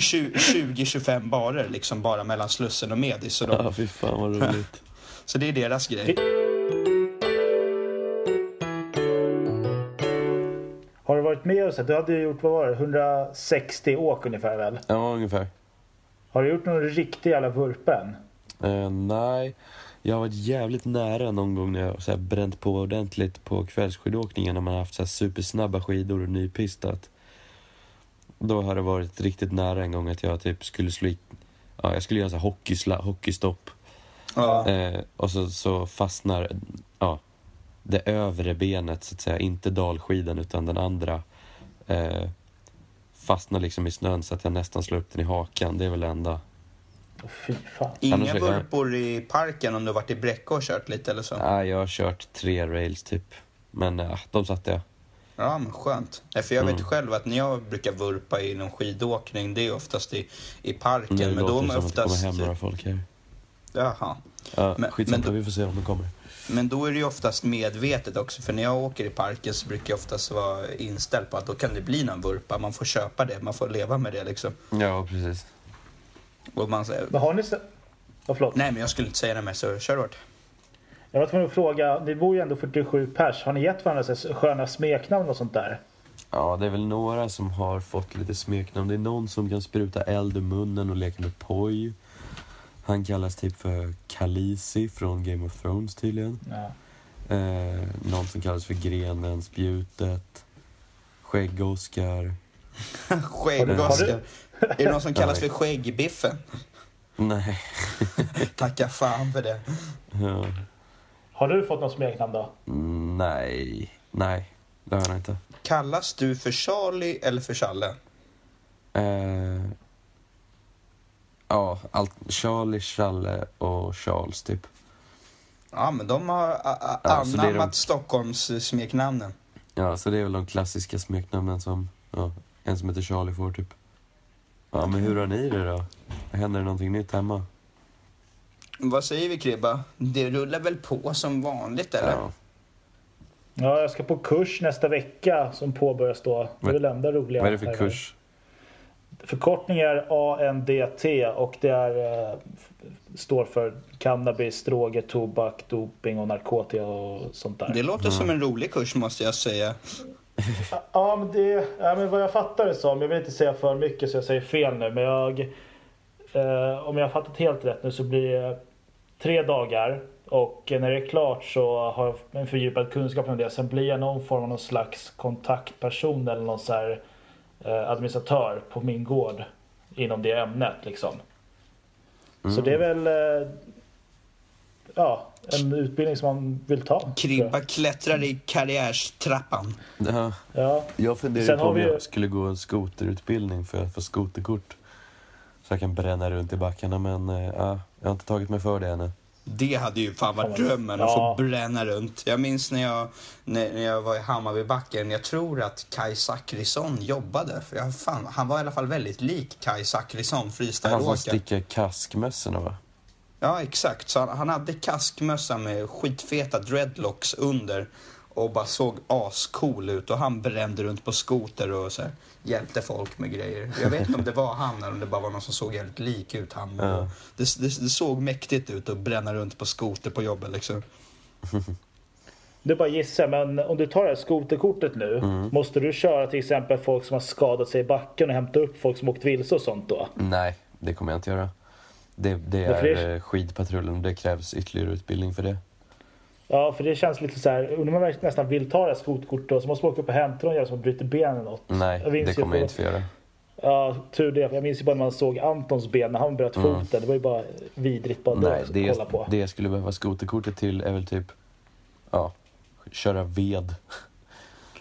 20-25 barer liksom bara mellan Slussen och Medis. Så, de, ja, fy fan vad roligt. [laughs] så det är deras grej. Har du varit med och sett? Du hade ju gjort, vad var det, 160 åk ungefär väl? Ja, ungefär. Har du gjort någon riktig jävla vurpen? Eh, nej, jag har varit jävligt nära någon gång när jag har så här bränt på ordentligt på kvällsskidåkningen när man har haft så här supersnabba skidor och nypistat. Då har det varit riktigt nära en gång att jag typ skulle slå i, ja, jag skulle göra så här hockeysla, hockeystopp. Ja. Eh, och så, så fastnar ja, det övre benet, så att säga, inte dalskidan utan den andra, eh, fastnar liksom i snön så att jag nästan slår upp den i hakan. Det är väl det enda. Fy fan. Inga vurpor i parken om du varit i Bräcke och kört lite eller så? Ja, jag har kört tre rails typ. Men ja, de satte jag. Ja, men skönt. Nej, för jag vet Mm. själv att när jag brukar vurpa i någon skidåkning, det är oftast i, i parken. Nu men då låter är det man som att det kommer oftast... hem några folk här. Jaha. Ja, Men- skitsamma, men- vi får se om de kommer. Men då är det ju oftast medvetet också, för när jag åker i parken så brukar jag oftast vara inställd på att då kan det bli någon vurpa. Man får köpa det, man får leva med det liksom. Ja, precis. Och man säger, Men har ni... Ja, förlåt. nej men jag skulle inte säga det mer så kör hårt. Jag var tvungen att fråga, ni bor ju ändå 47 pers. Har ni gett varandra så sköna smeknamn och sånt där? Ja, det är väl några som har fått lite smeknamn. Det är någon som kan spruta eld ur munnen och leka med poj. Han kallas typ för Khaleesi från Game of Thrones tydligen. Ja. Eh, någon som kallas för Grenen, Spjutet, Skägg-Oskar. [laughs] Skägg-Oskar. Är det någon som kallas för Skäggbiffen? Nej. [laughs] Tacka fan för det. Ja. Har du fått något smeknamn då? Nej. Nej, det har jag inte. Kallas du för Charlie eller för Challe? Eh, ja, allt, Charlie, Challe och Charles typ. Ja, men de har a- a- Ja, anammat de- Stockholms eh, smeknamnen. Ja, så det är väl de klassiska smeknamnen som ja, en som heter Charlie får typ. Ja, men hur har ni det då? Händer det någonting nytt hemma? Vad säger vi Kribba? Det rullar väl på som vanligt eller? Ja. Ja, jag ska på kurs nästa vecka som påbörjas då. Det är väl det enda roliga. Vad är det för här. kurs? Förkortning är ANDT och det är, eh, står för cannabis, droger, tobak, doping och narkotika och sånt där. Det låter som en rolig kurs måste jag säga. [laughs] Ja, men det, ja, men vad jag fattar det som, jag vill inte säga för mycket så jag säger fel nu, men jag... Eh, om jag har fattat helt rätt nu så blir det tre dagar och när det är klart så har jag en fördjupad kunskap om det. Sen blir jag någon form av någon slags kontaktperson eller någon så här, eh, administratör på min gård inom det ämnet liksom. Så det är väl eh, ja, en utbildning som man vill ta. Kribba jag. klättrar i karriärstrappan. Ja, Ja. jag funderar Sen på har om vi jag skulle gå en skoterutbildning för att få skoterkort. Så jag kan bränna runt i backarna, men eh, ja, jag har inte tagit mig för det ännu. Det hade ju fan varit drömmen att Ja. få bränna runt. Jag minns när jag, när, när jag var i Hammarbybacken, jag tror att Kai Zackrisson jobbade. För jag, fan, han var i alla fall väldigt lik Kai Zackrisson, Han som freestyleåkare. sticker kaskmössorna va? Ja, exakt. Så han, han hade kaskmössa med skitfeta dreadlocks under och bara såg ascool ut och han brände runt på skoter och så här, hjälpte folk med grejer. Jag vet inte om det var han eller om det bara var någon som såg jävligt lik ut han. Ja. Det, det, det såg mäktigt ut att bränna runt på skoter på jobbet liksom. [laughs] Du bara gissar, men om du tar det här skoterkortet nu. Mm. Måste du köra till exempel folk som har skadat sig i backen och hämta upp folk som åkt vilse och sånt då? Nej, det kommer jag inte göra. Det, det är eh, skidpatrullen och det krävs ytterligare utbildning för det. Ja, för det känns lite så här. Om man nästan vill ta det här skoterkortet då så måste man åka upp och hämta någon som bryter benen eller något. Nej, det kommer jag inte få göra. Ja, tur det. Jag minns ju bara när man såg Antons ben när han bröt foten. Det var ju bara vidrigt bara Mm. Nej, det kolla på. det jag skulle behöva skoterkortet till är väl typ, ja, köra ved.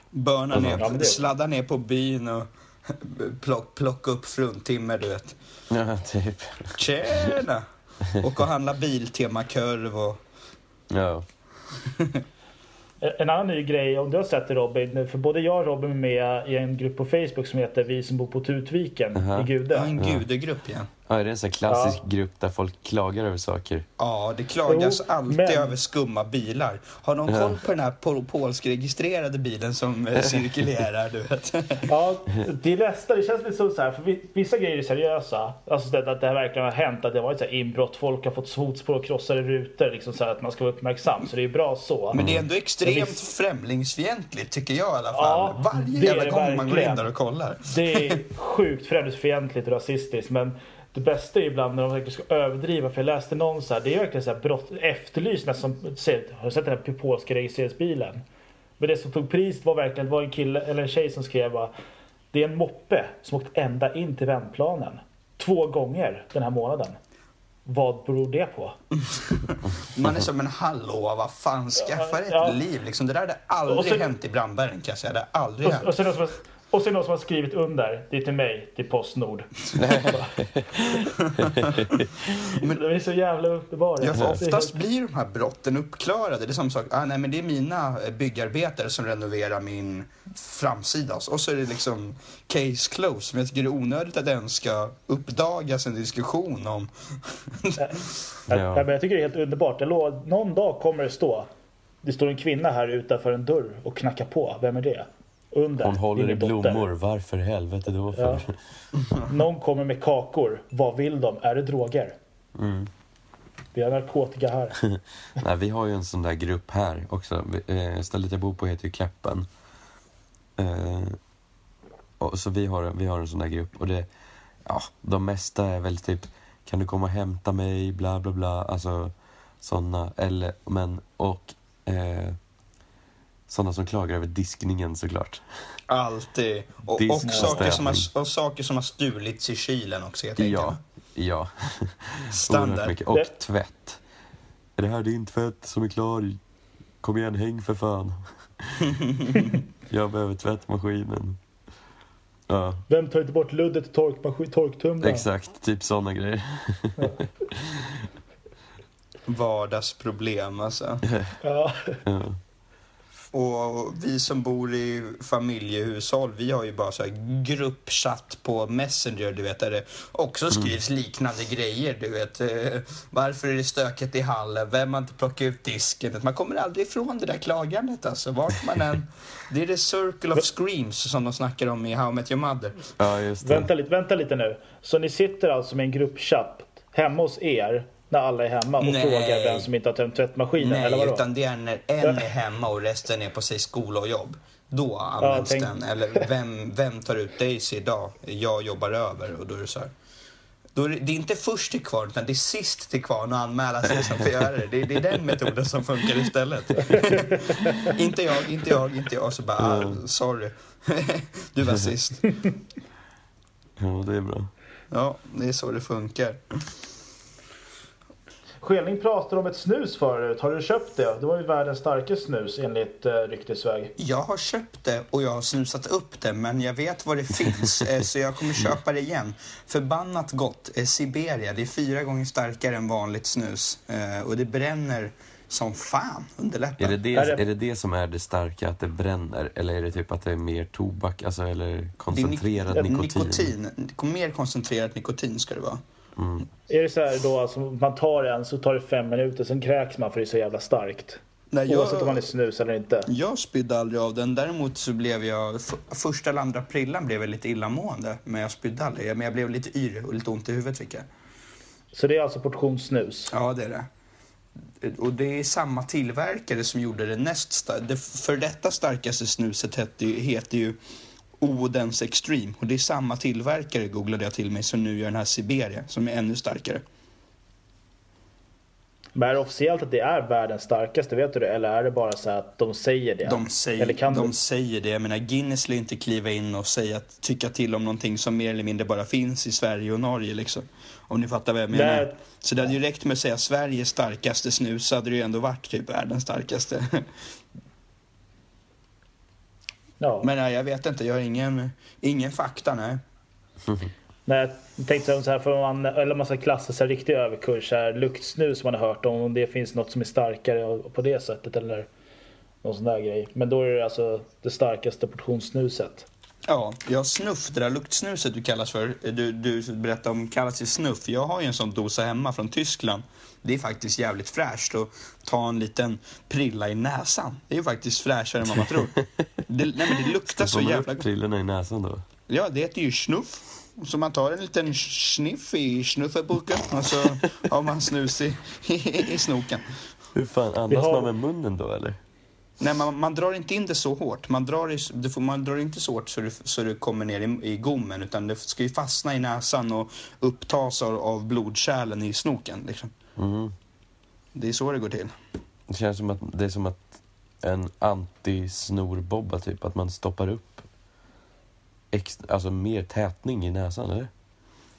Börna Ja, ner, men det- sladda ner på byn och [laughs] plock, plocka upp fruntimmer du vet. [laughs] Ja, typ. Tjena! Och och handla Biltema-korv och... Ja. [laughs] En annan ny grej, om du har sett det Robin. För både jag och Robin är med i en grupp på Facebook som heter Vi som bor på Tutviken Aha. i Gude. Ja, en gudegrupp igen. Ja, är det en sån klassisk grupp där folk klagar över saker? Ja, det klagas Jo, alltid men- över skumma bilar. Har någon Ja. koll på den här pol polskregistrerade bilen som eh, [laughs] cirkulerar, du vet? Ja, det är nästan, det känns lite så så här, för vi- vissa grejer är seriösa. Alltså det, att det här verkligen har hänt, att det har varit så här inbrott, folk har fått fotspår och krossade rutor, liksom så här, att man ska vara uppmärksam. Så det är bra så. Men det är ändå extremt Men visst- främlingsfientligt, tycker jag i alla fall. Ja, Varje jävla gång man går in där och kollar. Det är sjukt främlingsfientligt och rasistiskt. Men det bästa är ibland när de verkligen ska överdriva. För jag läste någon så här, det är verkligen så här brott, efterlyst nästan. Har du sett den här polska registreringsbilen? Men det som tog pris var verkligen, det var en kille eller en tjej som skrev bara, Det är en moppe som åkt ända in till vändplanen. Två gånger den här månaden. Vad beror det på? [laughs] Man är som en hallå, vad fan, skaffa dig ett Ja. liv liksom. Det där hade aldrig så- hänt i Brandbergen kan jag säga. Det har aldrig Och, hänt. och sen, Och sen någon som har skrivit under. Det är till mig, till Postnord. [laughs] men det är så jävla uppenbara. Ja, för oftast blir de här brotten uppklarade. Det är samma sak. Ah, nej, men det är mina eh, byggarbetare som renoverar min framsida. Och så är det liksom case closed. Men jag tycker det är onödigt att den ska uppdagas en diskussion om... Ja. [laughs] Ja. men jag tycker det är helt underbart. Jag lovar, någon dag kommer det stå. Det står en kvinna här utanför en dörr och knackar på. Vem är det? Under. Hon håller i blommor. Varför i helvete då för? Ja. [laughs] Någon kommer med kakor. Vad vill de? Är det droger? Mm. Vi har narkotika här. [laughs] Nej, vi har ju en sån där grupp här också. Eh, Stället jag bor på heter ju Kläppen. Eh, och så vi har, vi har en sån där grupp och det, ja, de mesta är väl typ kan du komma och hämta mig, bla bla bla, alltså såna, eller, men, och eh, såna som klagar över diskningen såklart. Alltid. Och, och, och saker som har, och saker som har stulits i kylen också, jag tänker. Ja, ja. Standard. Och tvätt. Är det här din tvätt som är klar? Kom igen, häng för fan. [laughs] Jag behöver tvättmaskinen. Ja, Vem tar inte bort luddet i torktumlaren? exakt. Typ såna grejer. [laughs] Vardagsproblem alltså. Ja. Ja. Och vi som bor i familjehushåll, vi har ju bara så här gruppchatt på Messenger, du vet, där det också skrivs liknande grejer, du vet. Eh, Varför är det stökigt i hallen? Vem har inte plockat ut disken? Man kommer aldrig ifrån det där klagandet alltså, vart man än... [laughs] Det är the circle of screams som de snackar om i How I Met Your Mother. ja, just det. Vänta, lite, vänta lite nu. Så ni sitter alltså med en gruppchatt hemma hos er när alla är hemma och Nej. frågar vem som inte har tömt tvättmaskinen? eller Nej, vadå? utan det är när en är hemma och resten är på sig skola och jobb. Då används tänk- den. Eller vem, vem tar ut Daisy idag? Jag jobbar över och då är det så här. Då är det, det är inte först till kvarn utan det är sist till kvarn och anmäla sig som får göra det. det. Det är den metoden som funkar istället. [laughs] inte jag, inte jag, inte jag. Så bara, ah, sorry. [laughs] du var sist. [laughs] Ja, det är bra. Ja, det är så det funkar. Skilning pratade om ett snus förut. Har du köpt det? Det var ju världens starkaste snus enligt uh, ryktesväg. Jag har köpt det och jag har snusat upp det men jag vet var det finns eh, så jag kommer köpa det igen. Förbannat gott. Eh, Siberia, det är fyra gånger starkare än vanligt snus eh, och det bränner som fan under Är läppen. det det, Är det- är det det som är det starka, att det bränner? Eller är det typ att det är mer tobak, alltså, eller Det är koncentrerad nik- nikotin? nikotin. Mer koncentrerat nikotin ska det vara. Mm. Är det så här då, alltså, man tar en så tar det fem minuter, sen kräks man för det är så jävla starkt. Nej, Oavsett om man är snus eller inte. Jag spydde aldrig av den. Däremot så blev jag, första eller andra prillan blev jag lite illamående. Men jag spydde aldrig. Men jag blev lite yr och lite ont i huvudet fick jag. Så det är alltså portionssnus. Ja, det är det. Och det är samma tillverkare som gjorde det näst Det för detta starkaste snuset heter ju, heter ju Odens Extreme. Och det är samma tillverkare, googlade jag till mig, som nu gör den här Siberia, som är ännu starkare. Men är det officiellt att det är världens starkaste, vet du det? Eller är det bara så att de säger det? De, säger, eller kan de du... säger det. Jag menar, Guinness lär inte kliva in och säga att, tycka till om någonting som mer eller mindre bara finns i Sverige och Norge. Liksom. Om ni fattar vad jag menar. Nej. Så det hade ju räckt med att säga Sveriges starkaste snus så hade det ju ändå varit typ världens starkaste. [laughs] Ja. Men nej, jag vet inte. Jag har ingen, ingen fakta, nej. [laughs] Nej, jag tänkte så här, för man, eller man ska klassa sig riktig överkurs, här, luktsnus man har hört om, om det finns något som är starkare på det sättet eller någon sån där grej. Men då är det alltså det starkaste portionssnuset. Ja, jag snuff, det där luktsnuset du kallas för. Du, du berättade om kallas ju snuff. Jag har ju en sån dosa hemma från Tyskland. Det är faktiskt jävligt fräscht att ta en liten prilla i näsan. Det är ju faktiskt fräschare än vad man tror. Det, nej men det luktar så jävla gott. prillorna i näsan då? Ja, det heter ju snuff. Så man tar en liten sniff i snuffeburken och så har man snus i, i, [laughs] i snoken. Hur fan, andas har- man med munnen då eller? Nej, man, man drar inte in det så hårt. Man drar, det får, man drar inte så hårt så det, så det kommer ner i, i gommen utan det ska ju fastna i näsan och upptas av, av blodkärlen i snoken. Liksom. Mm. Det är så det går till. Det känns som att det är som att en anti-snorbobba typ, att man stoppar upp extra, alltså mer tätning i näsan eller?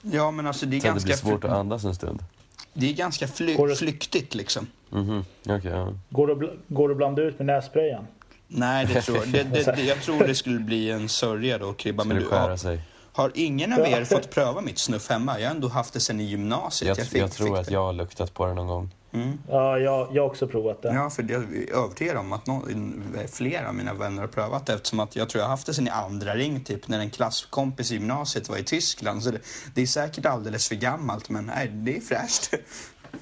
Ja, men alltså det är Så att det ganska, blir svårt att andas en stund. Det är ganska fly, Går det- flyktigt liksom. Mhm, okej ja. Går det, går det att blanda ut med nässprayen? Nej, det tror jag. Det, det, det, jag tror det skulle bli en sörja då, Kribba. Men du, har, har ingen av er fått pröva mitt snuff hemma? Jag har ändå haft det sen i gymnasiet. Jag, fick, jag tror fick att det. jag har luktat på det någon gång. Mm. Ja, jag, jag har också provat det. Ja, för jag är övertygad om att någon, flera av mina vänner har prövat det eftersom att jag tror jag har haft det sen i andra ring, typ när en klasskompis i gymnasiet var i Tyskland. Så det, det är säkert alldeles för gammalt, men nej, det är fräscht. [laughs]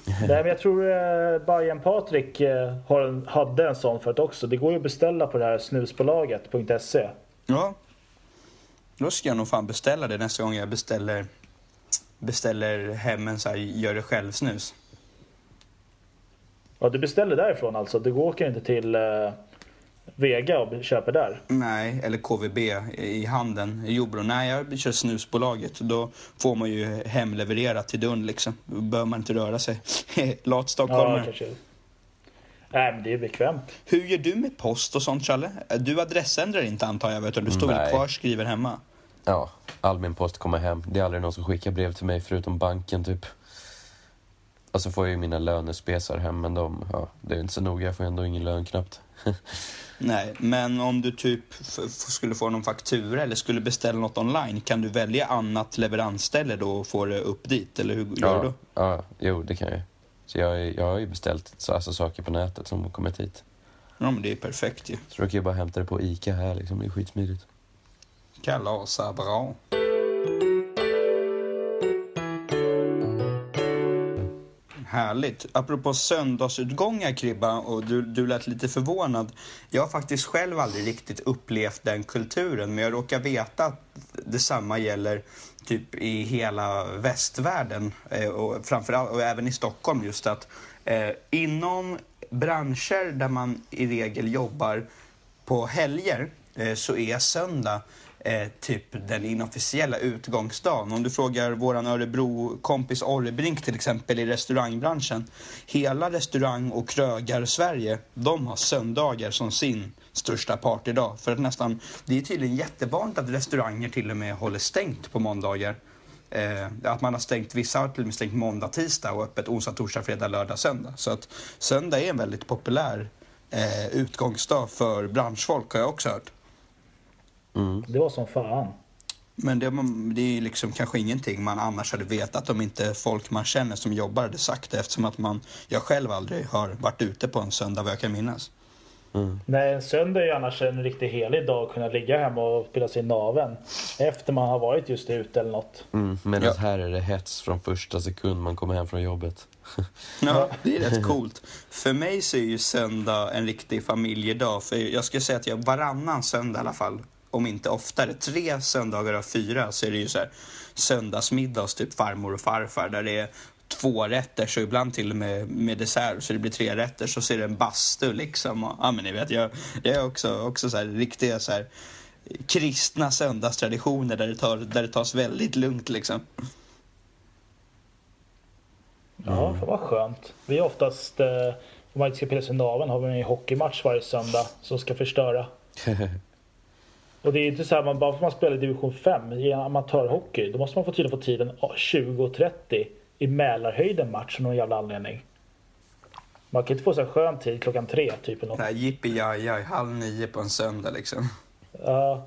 Nej, men jag tror eh, Bajen Patrik eh, har en, hade en sån förut också. Det går ju att beställa på det här snusbolaget.se. Ja, då ska jag nog fan beställa det nästa gång jag beställer, beställer hem en så här gör det själv-snus. Ja, du beställer därifrån alltså? Du åker inte till eh, Vega och köper där? Nej, eller KVB i handeln i Jordbro. Nej, jag kör snusbolaget. Då får man ju hemlevererat till dörren liksom. Då behöver man inte röra sig. [laughs] Lat Ja, stockholmare. kanske. Nej, men det är bekvämt. Hur gör du med post och sånt, Challe? Du adressändrar inte antar jag, utan du står väl Nej. kvar skriver hemma? Ja, all min post kommer hem. Det är aldrig någon som skickar brev till mig förutom banken typ. Och så får jag ju mina lönespesar hem, men de, ja, det är inte så noga. Jag får ändå ingen lön knappt. [laughs] Nej, men om du typ skulle få någon faktura eller skulle beställa något online, kan du välja annat leveransställe då och få det upp dit? Eller hur gör du Ja, ja, jo, det kan jag. Så jag, jag har ju beställt så, alltså, saker på nätet som har kommit hit. Ja, men det är perfekt ju. Så då kan jag bara hämta det på Ica här liksom. Det är skitsmidigt. Kalasa bra. Härligt. Apropå söndagsutgångar, Kribba, och du, du lät lite förvånad. Jag har faktiskt själv aldrig riktigt upplevt den kulturen, men jag råkar veta att detsamma gäller typ i hela västvärlden eh, och framförallt och även i Stockholm just att eh, inom branscher där man i regel jobbar på helger eh, så är söndag eh, typ den inofficiella utgångsdagen. Om du frågar våran Örebro-kompis Orrebrink till exempel i restaurangbranschen. Hela restaurang och krögar-Sverige, de har söndagar som sin största partydag. För att nästan, det är tydligen jättevanligt att restauranger till och med håller stängt på måndagar. Eh, att man har stängt, vissa har till och med stängt måndag, tisdag och öppet onsdag, torsdag, fredag, lördag, söndag. Så att söndag är en väldigt populär eh, utgångsdag för branschfolk har jag också hört. Mm. Det var som fan. Men det, det är liksom kanske ingenting man annars hade vetat om inte folk man känner som jobbar hade sagt det eftersom att man, jag själv aldrig har varit ute på en söndag vad jag kan minnas. Mm. Nej, en söndag är ju annars en riktigt helig dag att kunna ligga hemma och spela sig i naveln. Efter man har varit just ute eller något. Mm. Medan Ja. här är det hets från första sekund man kommer hem från jobbet. [laughs] Ja, det är rätt coolt. För mig så är ju söndag en riktig familjedag. För jag skulle säga att jag varannan söndag i alla fall, om inte oftare, tre söndagar av fyra så är det ju så här söndagsmiddag hos typ farmor och farfar där det är två rätter så ibland till och med med dessert så det blir tre rätter så ser det en bastu liksom. Och, ja men ni vet, jag, jag är också, också så här riktiga så här kristna söndagstraditioner där det, tar, där det tas väldigt lugnt liksom. Ja, fan vad skönt. Vi är oftast, eh, om man inte ska pilla sig naveln, har vi en hockeymatch varje söndag som ska förstöra. [laughs] Och det är inte så här, man, bara för att man spelar i division 5 i amatörhockey, då måste man få tydligen få tiden 20.30 i Mälarhöjden match av någon jävla anledning. Man kan inte få så här skön tid klockan tre, typ. Eller något. Här jippi jaj halv nio på en söndag liksom. Ja,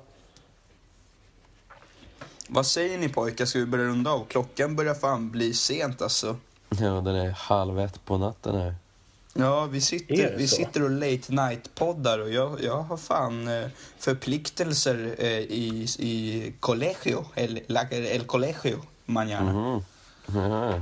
Vad säger ni pojkar, ska vi börja runda av? Klockan börjar fan bli sent alltså. Ja, den är halv ett på natten här. Ja, vi sitter, vi sitter och late night-poddar och jag, jag har fan eh, förpliktelser eh, i, i colegio, el, el colegio, mañana. Mhm. Ja.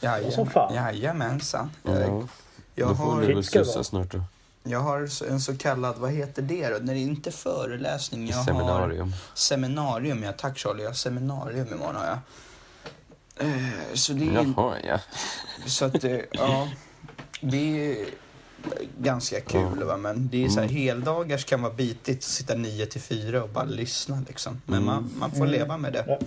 Jajamän. Jajamensan. Ja. Jag, jag, Då får du det sussa snart då. jag har en så kallad, vad heter det då? När det inte är föreläsning. Jag har Seminarium. seminarium, ja tack Charlie. Jag har seminarium imorgon har jag. Eh, Så det är inte Jaha, ja. Så att, ja. Det är ganska kul va, men det är så här, heldagars kan vara bitigt att sitta 9 till 4 och bara lyssna liksom. Men man, man får leva med det. Ja.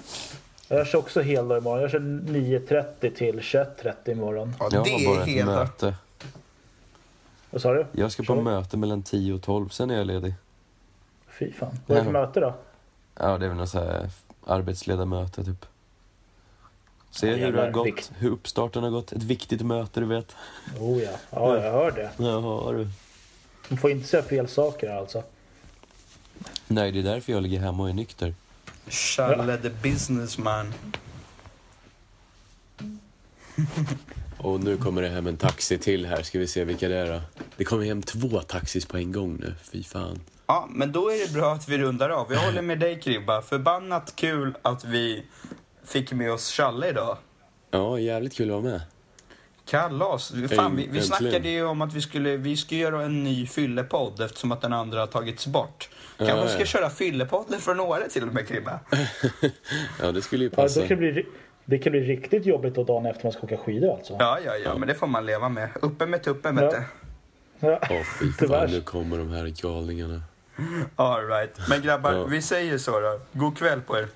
jag kör också heldag imorgon. Jag kör 9.30 till 21.30 imorgon. Ja, Jag det har är bara ett heldag. möte. Vad sa du? Jag ska på möte mellan 10 och 12, sen är jag ledig. Fy fan. Vad är det för Ja. möte då? Ja, det är väl något så här arbetsledarmöte typ. Se Ja, hur det har gått, hur uppstarten har gått. Ett viktigt möte, du vet. Oh ja, ja jag hör det. Jaha du. Man får inte säga fel saker alltså. Nej, det är därför jag ligger hemma och är nykter. Challe the businessman. Och nu kommer det hem en taxi till här. Ska vi se vilka det är då? Det kommer hem två taxis på en gång nu. Fy fan. Ja, men då är det bra att vi rundar av. Jag håller med dig Kribba. Förbannat kul att vi fick med oss Challe idag. Ja, jävligt kul att vara med. Kalas. Fan, vi, vi snackade ju om att vi skulle vi ska göra en ny fyllepodd eftersom att den andra har tagits bort. Kanske Ja, ska ja. köra fyllepodden från Åre till och med Kribba. [laughs] Ja, det skulle ju Ja, passa. det, kan bli, det kan bli riktigt jobbigt då dagen efter man ska åka skidor alltså. Ja, ja, ja, men det får man leva med. Uppe med tuppen, Ja. vet du. Ja. Åh fy Tyvärr. fan, nu kommer de här galningarna. All right. Men grabbar, Ja. vi säger så då. God kväll på er.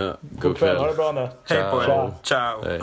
Ja, God kväll, ha det bra nu. Hej på er. Ciao. Ciao. Hej.